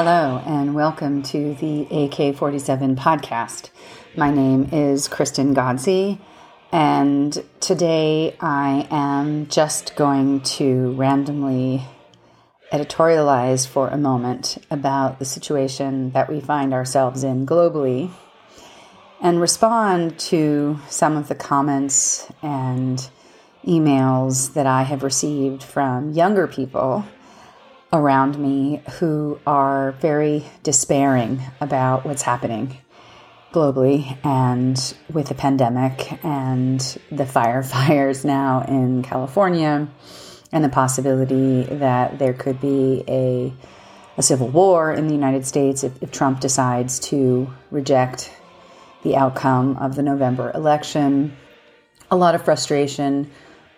Hello, and welcome to the AK 47 podcast. My name is Kristen Ghodsee, and today I am just going to randomly editorialize for a moment about the situation that we find ourselves in globally and respond to some of the comments and emails that I have received from younger people around me who are very despairing about what's happening globally and with the pandemic and the firefighters now in California and the possibility that there could be a, a civil war in the United States if, if Trump decides to reject the outcome of the November election. A lot of frustration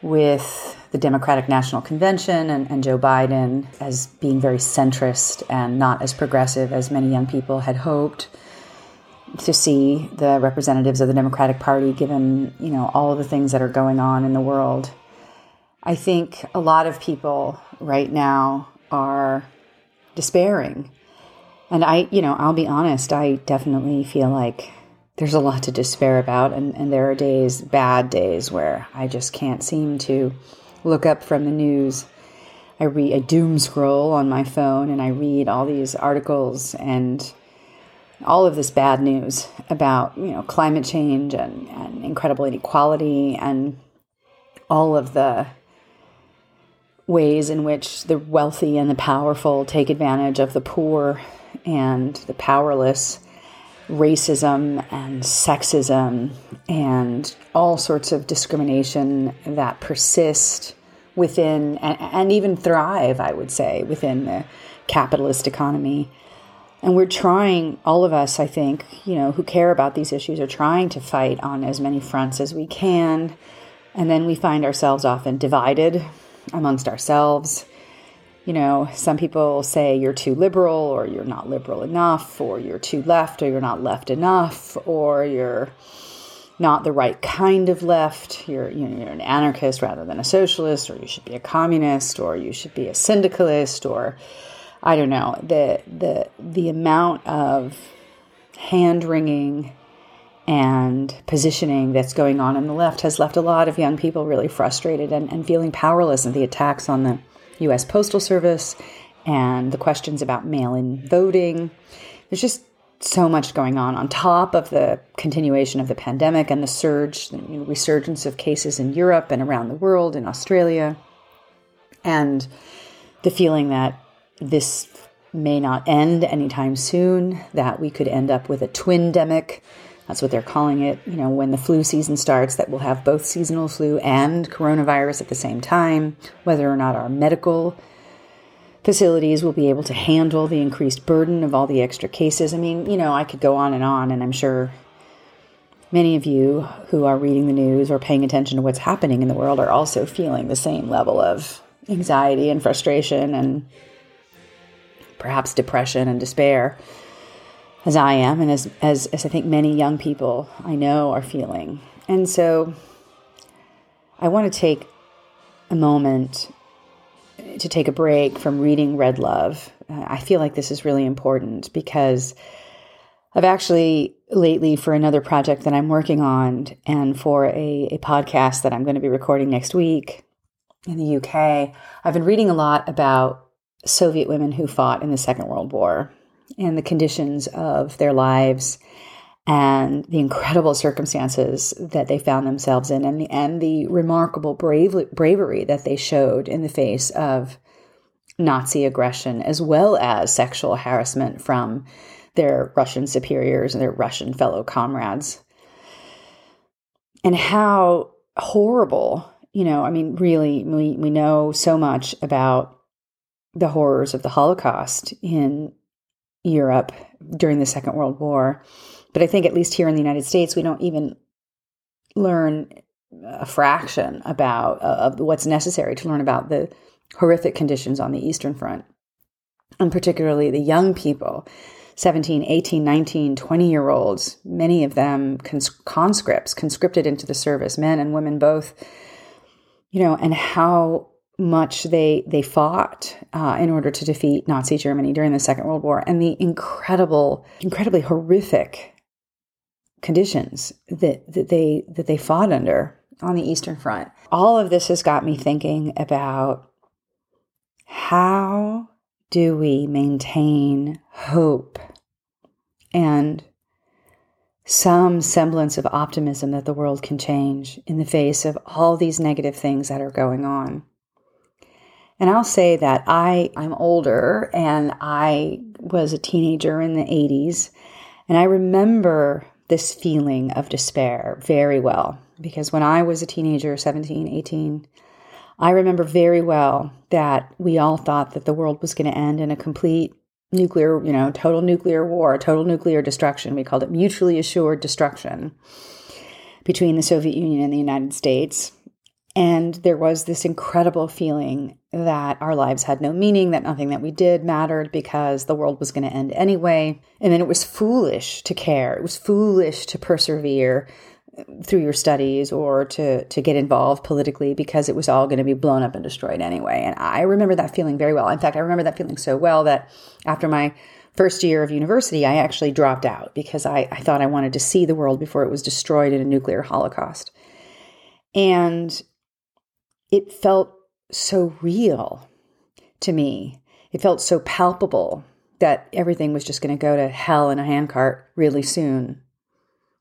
with the Democratic National Convention and, and, Joe Biden as being very centrist and not as progressive as many young people had hoped to see the representatives of the Democratic Party given, you know, all of the things that are going on in the world. I think a lot of people right now are despairing. And I, you know, I'll be honest, I definitely feel like there's a lot to despair about and, and there are days, bad days where I just can't seem to look up from the news. I read a doom scroll on my phone and I read all these articles and all of this bad news about you know climate change and, and incredible inequality and all of the ways in which the wealthy and the powerful take advantage of the poor and the powerless racism and sexism and all sorts of discrimination that persist within and, and, even thrive, I would say, within the capitalist economy. And we're trying, all of us, I think, you know, who care about these issues are trying to fight on as many fronts as we can. And then we find ourselves often divided amongst ourselves you know, some people say you're too liberal or you're not liberal enough or you're too left or you're not left enough or you're not the right kind of left. You're, you know, you're an anarchist rather than a socialist or you should be a communist or you should be a syndicalist or I don't know. The the the amount of hand wringing and positioning that's going on in the left has left a lot of young people really frustrated and, and feeling powerless at the attacks on the U.S. Postal Service and the questions about mail in voting. There's just so much going on on top of the continuation of the pandemic and the surge, the resurgence of cases in Europe and around the world, in Australia, and the feeling that this may not end anytime soon, that we could end up with a twin demic. That's what they're calling it. You know, when the flu season starts, that we'll have both seasonal flu and coronavirus at the same time, whether or not our medical facilities will be able to handle the increased burden of all the extra cases. I mean, you know, I could go on and on, and I'm sure many of you who are reading the news or paying attention to what's happening in the world are also feeling the same level of anxiety and frustration and perhaps depression and despair as I am, and as, as, as I think many young people I know are feeling. And so I want to take a moment to take a break from reading Red Love. I feel like this is really important because I've actually lately, for another project that I'm working on and for a, a podcast that I'm going to be recording next week in the UK, I've been reading a lot about Soviet women who fought in the Second World War and the conditions of their lives and the incredible circumstances that they found themselves in and the, and the remarkable brave, bravery that they showed in the face of Nazi aggression as well as sexual harassment from their Russian superiors and their Russian fellow comrades. And how horrible, you know, I mean, really, we, we know so much about the horrors of the Holocaust in Europe during the Second World War. But I think, at least here in the United States, we don't even learn a fraction about uh, of what's necessary to learn about the horrific conditions on the Eastern Front, and particularly the young people 17, 18, 19, 20 year olds, many of them cons- conscripts, conscripted into the service, men and women both, you know, and how much they they fought uh, in order to defeat Nazi Germany during the Second World War, and the incredible, incredibly horrific conditions that, that they that they fought under on the Eastern Front. All of this has got me thinking about how do we maintain hope and some semblance of optimism that the world can change in the face of all these negative things that are going on. And I'll say that I, I'm older and I was a teenager in the 80s. And I remember this feeling of despair very well because when I was a teenager, 17, 18, I remember very well that we all thought that the world was going to end in a complete nuclear, you know, total nuclear war, total nuclear destruction. We called it mutually assured destruction between the Soviet Union and the United States. And there was this incredible feeling that our lives had no meaning, that nothing that we did mattered because the world was going to end anyway. And then it was foolish to care. It was foolish to persevere uh, through your studies or to to get involved politically because it was all going to be blown up and destroyed anyway. And I remember that feeling very well. In fact, I remember that feeling so well that after my first year of university, I actually dropped out because I, I thought I wanted to see the world before it was destroyed in a nuclear holocaust. And it felt so real to me. It felt so palpable that everything was just going to go to hell in a handcart really soon.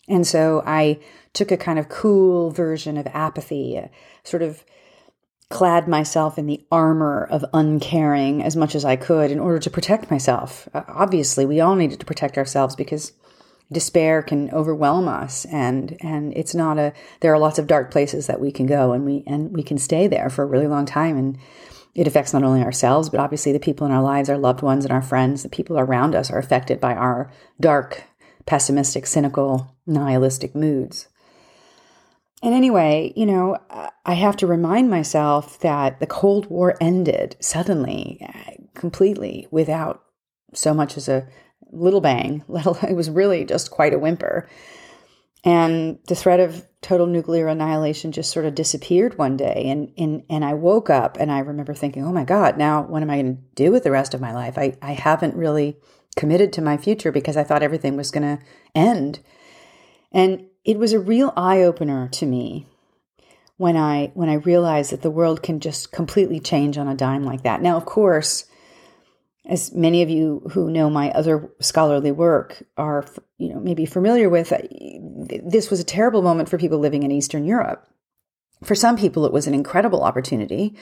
And so I took a kind of cool version of apathy, sort of clad myself in the armor of uncaring as much as I could in order to protect myself. Obviously, we all needed to protect ourselves because despair can overwhelm us and and it's not a there are lots of dark places that we can go and we and we can stay there for a really long time and it affects not only ourselves but obviously the people in our lives our loved ones and our friends the people around us are affected by our dark pessimistic cynical nihilistic moods. And anyway, you know, I have to remind myself that the Cold War ended suddenly, completely, without so much as a little bang. It was really just quite a whimper. And the threat of total nuclear annihilation just sort of disappeared one day. And, and, and I woke up and I remember thinking, oh my God, now what am I going to do with the rest of my life? I, I haven't really committed to my future because I thought everything was going to end. And it was a real eye opener to me when I when I realized that the world can just completely change on a dime like that. Now, of course, as many of you who know my other scholarly work are, you know, maybe familiar with, uh, this was a terrible moment for people living in Eastern Europe. For some people, it was an incredible opportunity.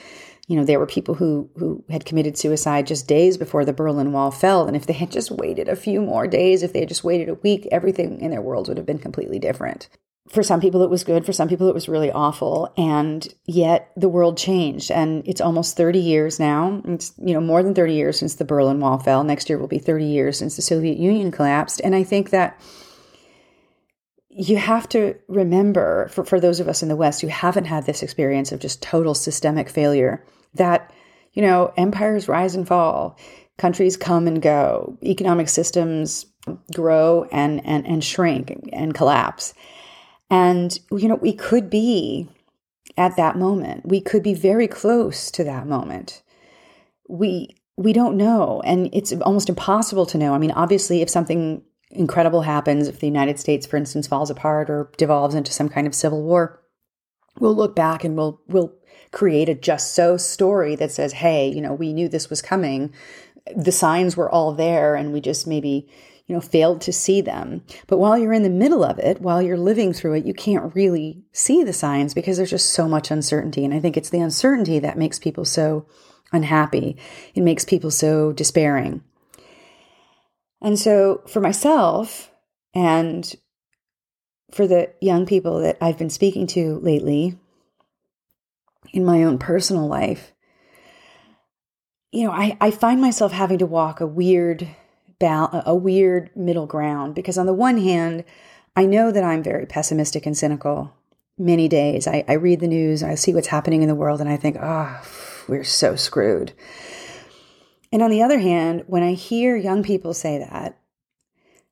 You know, there were people who who had committed suicide just days before the Berlin Wall fell, and if they had just waited a few more days, if they had just waited a week, everything in their worlds would have been completely different for some people it was good for some people it was really awful and yet the world changed and it's almost 30 years now it's you know more than 30 years since the berlin wall fell. Next year will be 30 years since the soviet union collapsed and i think that you have to remember for, for those of us in the west who haven't had this experience of just total systemic failure that you know empires rise and fall countries come and go economic systems grow and and, and shrink and collapse and, you know, we could be at that moment. We could be very close to that moment. We we don't know and it's almost impossible to know. I mean, obviously if something incredible happens, if the United States for instance falls apart or devolves into some kind of civil war, we'll look back and we'll we'll create a just so story that says, "Hey, you know, we knew this was coming. The signs were all there and we just maybe you know, failed to see them. But while you're in the middle of it, while you're living through it, you can't really see the signs because there's just so much uncertainty. And I think it's the uncertainty that makes people so unhappy. It makes people so despairing. And so for myself and for the young people that I've been speaking to lately in my own personal life, you know, I, I find myself having to walk a weird a weird middle ground because on the one hand, I know that I'm very pessimistic and cynical many days. I, I read the news, I see what's happening in the world, and I think, oh, we're so screwed. And on the other hand, when I hear young people say that,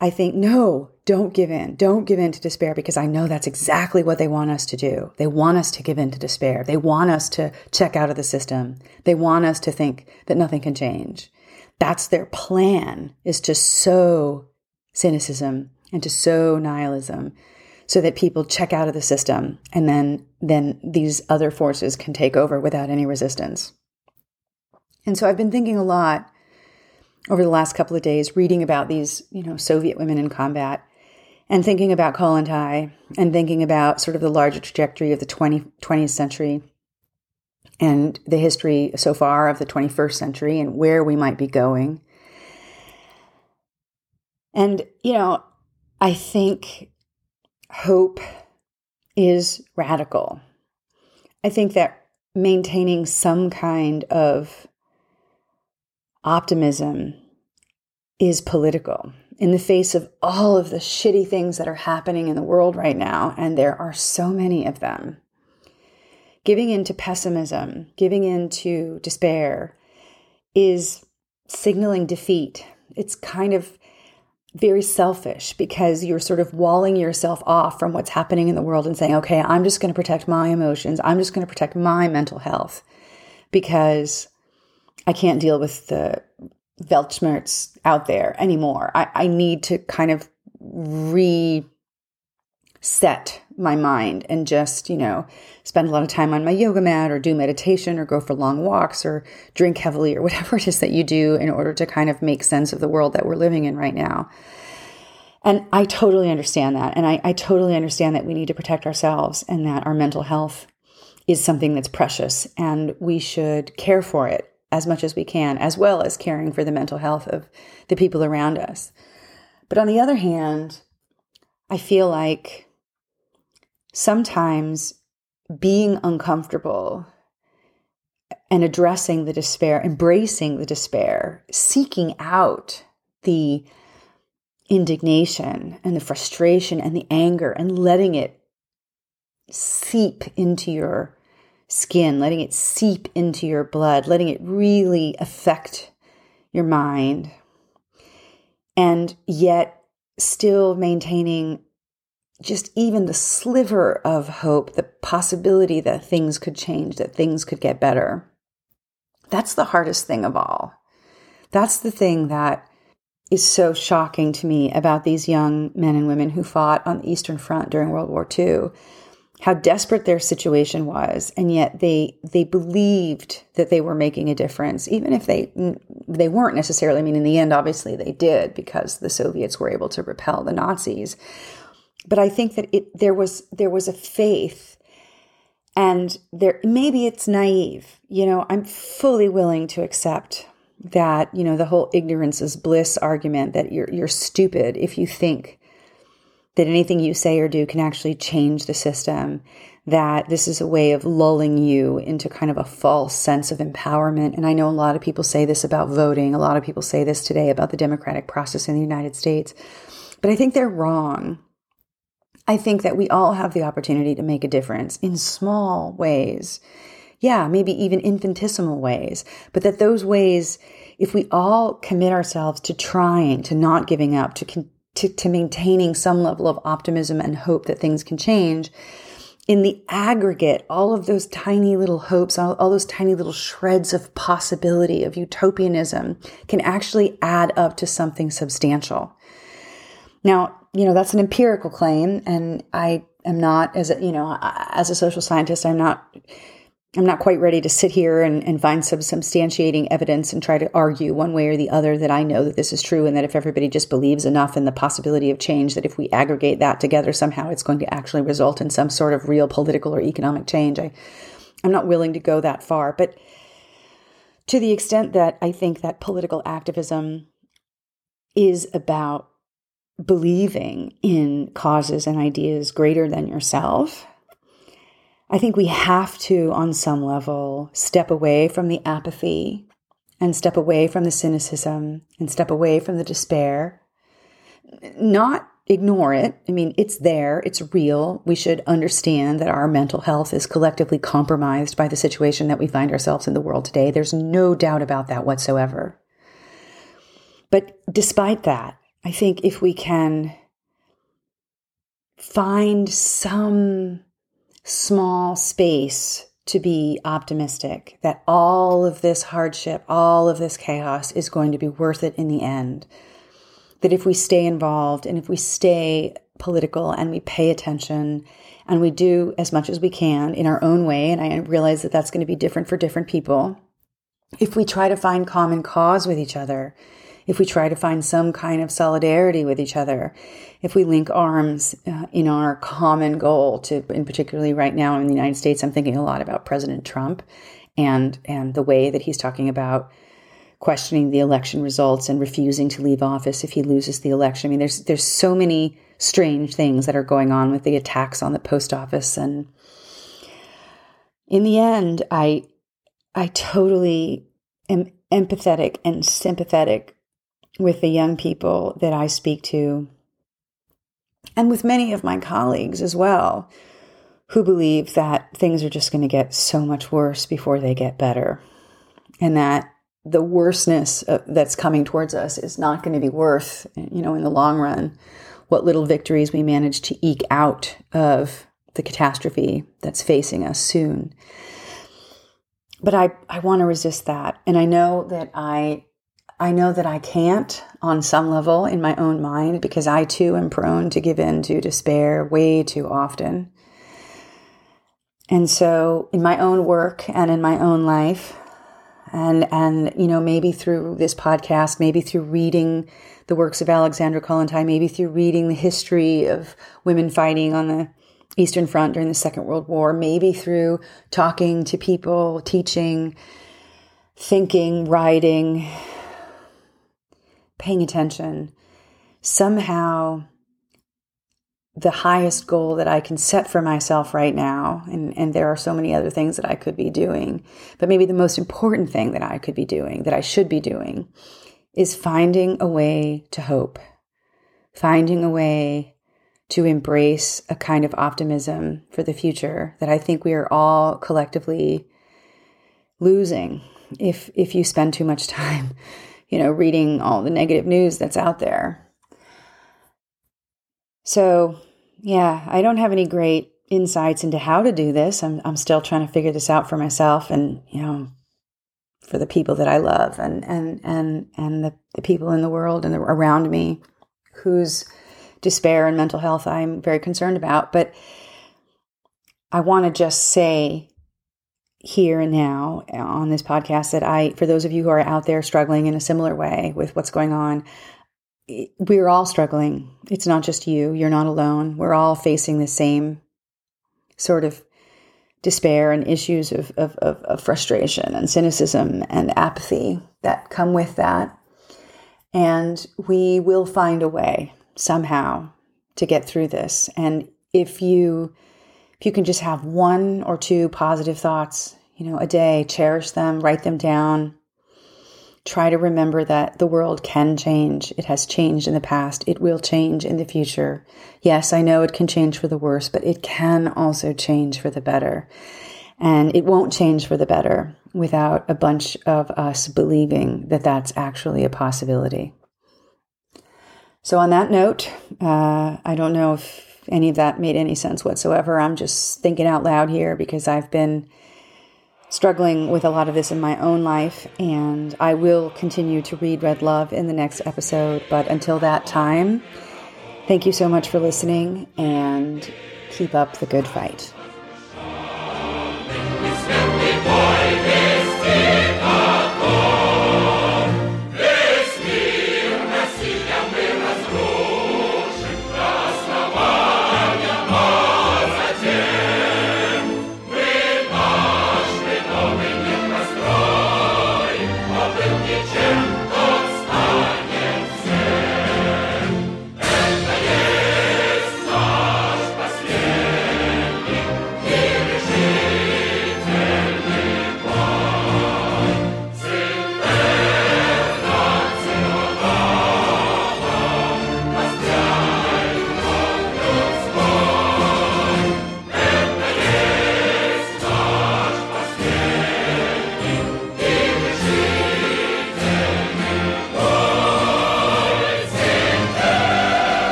I think, no, don't give in. Don't give in to despair because I know that's exactly what they want us to do. They want us to give in to despair. They want us to check out of the system. They want us to think that nothing can change. That's their plan is to sow cynicism and to sow nihilism so that people check out of the system and then then these other forces can take over without any resistance. And so I've been thinking a lot over the last couple of days reading about these, you know, Soviet women in combat and thinking about Kollontai and thinking about sort of the larger trajectory of the 20, 20th century and the history so far of the 21st century and where we might be going. And, you know, I think hope is radical. I think that maintaining some kind of optimism is political in the face of all of the shitty things that are happening in the world right now, and there are so many of them. Giving in to pessimism, giving in to despair is signaling defeat. It's kind of very selfish because you're sort of walling yourself off from what's happening in the world and saying, okay, I'm just going to protect my emotions. I'm just going to protect my mental health because I can't deal with the Weltschmerz out there anymore. I, I need to kind of reset my mind and just, you know, spend a lot of time on my yoga mat or do meditation or go for long walks or drink heavily or whatever it is that you do in order to kind of make sense of the world that we're living in right now. And I totally understand that. And I, I totally understand that we need to protect ourselves and that our mental health is something that's precious and we should care for it as much as we can, as well as caring for the mental health of the people around us. But on the other hand, I feel like sometimes being uncomfortable and addressing the despair, embracing the despair, seeking out the indignation and the frustration and the anger and letting it seep into your skin, letting it seep into your blood, letting it really affect your mind, and yet still maintaining just even the sliver of hope, the possibility that things could change, that things could get better. That's the hardest thing of all. That's the thing that is so shocking to me about these young men and women who fought on the Eastern Front during World War II how desperate their situation was and yet they they believed that they were making a difference even if they they weren't necessarily i mean in the end obviously they did because the soviets were able to repel the nazis but i think that it there was there was a faith and there maybe it's naive you know i'm fully willing to accept that you know the whole ignorance is bliss argument that you're you're stupid if you think that anything you say or do can actually change the system, that this is a way of lulling you into kind of a false sense of empowerment. And I know a lot of people say this about voting, a lot of people say this today about the democratic process in the United States, but I think they're wrong. I think that we all have the opportunity to make a difference in small ways. Yeah, maybe even infinitesimal ways, but that those ways, if we all commit ourselves to trying, to not giving up, to con- to, to maintaining some level of optimism and hope that things can change, in the aggregate, all of those tiny little hopes, all, all, those tiny little shreds of possibility, of utopianism, can actually add up to something substantial. Now, you know, that's an empirical claim, and I am not, as a, you know, as a social scientist, I'm not I'm not quite ready to sit here and, and find some substantiating evidence and try to argue one way or the other that I know that this is true and that if everybody just believes enough in the possibility of change, that if we aggregate that together, somehow it's going to actually result in some sort of real political or economic change. I, I'm not willing to go that far. But to the extent that I think that political activism is about believing in causes and ideas greater than yourself I think we have to, on some level, step away from the apathy and step away from the cynicism and step away from the despair. Not ignore it. I mean, it's there, it's real. We should understand that our mental health is collectively compromised by the situation that we find ourselves in the world today. There's no doubt about that whatsoever. But despite that, I think if we can find some small space to be optimistic that all of this hardship, all of this chaos is going to be worth it in the end. That if we stay involved and if we stay political and we pay attention and we do as much as we can in our own way, and I realize that that's going to be different for different people, if we try to find common cause with each other, if we try to find some kind of solidarity with each other, if we link arms uh, in our common goal to, in particularly right now in the United States, I'm thinking a lot about President Trump and and the way that he's talking about questioning the election results and refusing to leave office if he loses the election. I mean, there's there's so many strange things that are going on with the attacks on the post office and in the end i i totally am empathetic and sympathetic with the young people that I speak to, and with many of my colleagues as well, who believe that things are just going to get so much worse before they get better, and that the worseness that's coming towards us is not going to be worth, you know, in the long run, what little victories we manage to eke out of the catastrophe that's facing us soon. But I, I want to resist that. And I know that I I know that I can't on some level in my own mind because I too am prone to give in to despair way too often. And so in my own work and in my own life, and and you know maybe through this podcast maybe through reading the works of alexandra kollontai maybe through reading the history of women fighting on the eastern front during the second world war maybe through talking to people teaching thinking writing paying attention, somehow the highest goal that I can set for myself right now, and, and there are so many other things that I could be doing, but maybe the most important thing that I could be doing, that I should be doing, is finding a way to hope, finding a way to embrace a kind of optimism for the future that I think we are all collectively losing if if you spend too much time you know, reading all the negative news that's out there. So, yeah, I don't have any great insights into how to do this. I'm, I'm still trying to figure this out for myself and, you know, for the people that I love and, and, and, and the, the people in the world and the, around me whose despair and mental health I'm very concerned about. But I want to just say here and now uh, on this podcast that I, for those of you who are out there struggling in a similar way with what's going on, we're all struggling. It's not just you. You're not alone. We're all facing the same sort of despair and issues of, of, of, of frustration and cynicism and apathy that come with that. And we will find a way somehow to get through this. And if you if you can just have one or two positive thoughts, you know, a day, cherish them, write them down. Try to remember that the world can change. It has changed in the past. It will change in the future. Yes, I know it can change for the worse, but it can also change for the better. And it won't change for the better without a bunch of us believing that that's actually a possibility. So, on that note, uh, I don't know any of that made any sense whatsoever. I'm just thinking out loud here because I've been struggling with a lot of this in my own life, and I will continue to read Red Love in the next episode. But until that time, thank you so much for listening and keep up the good fight.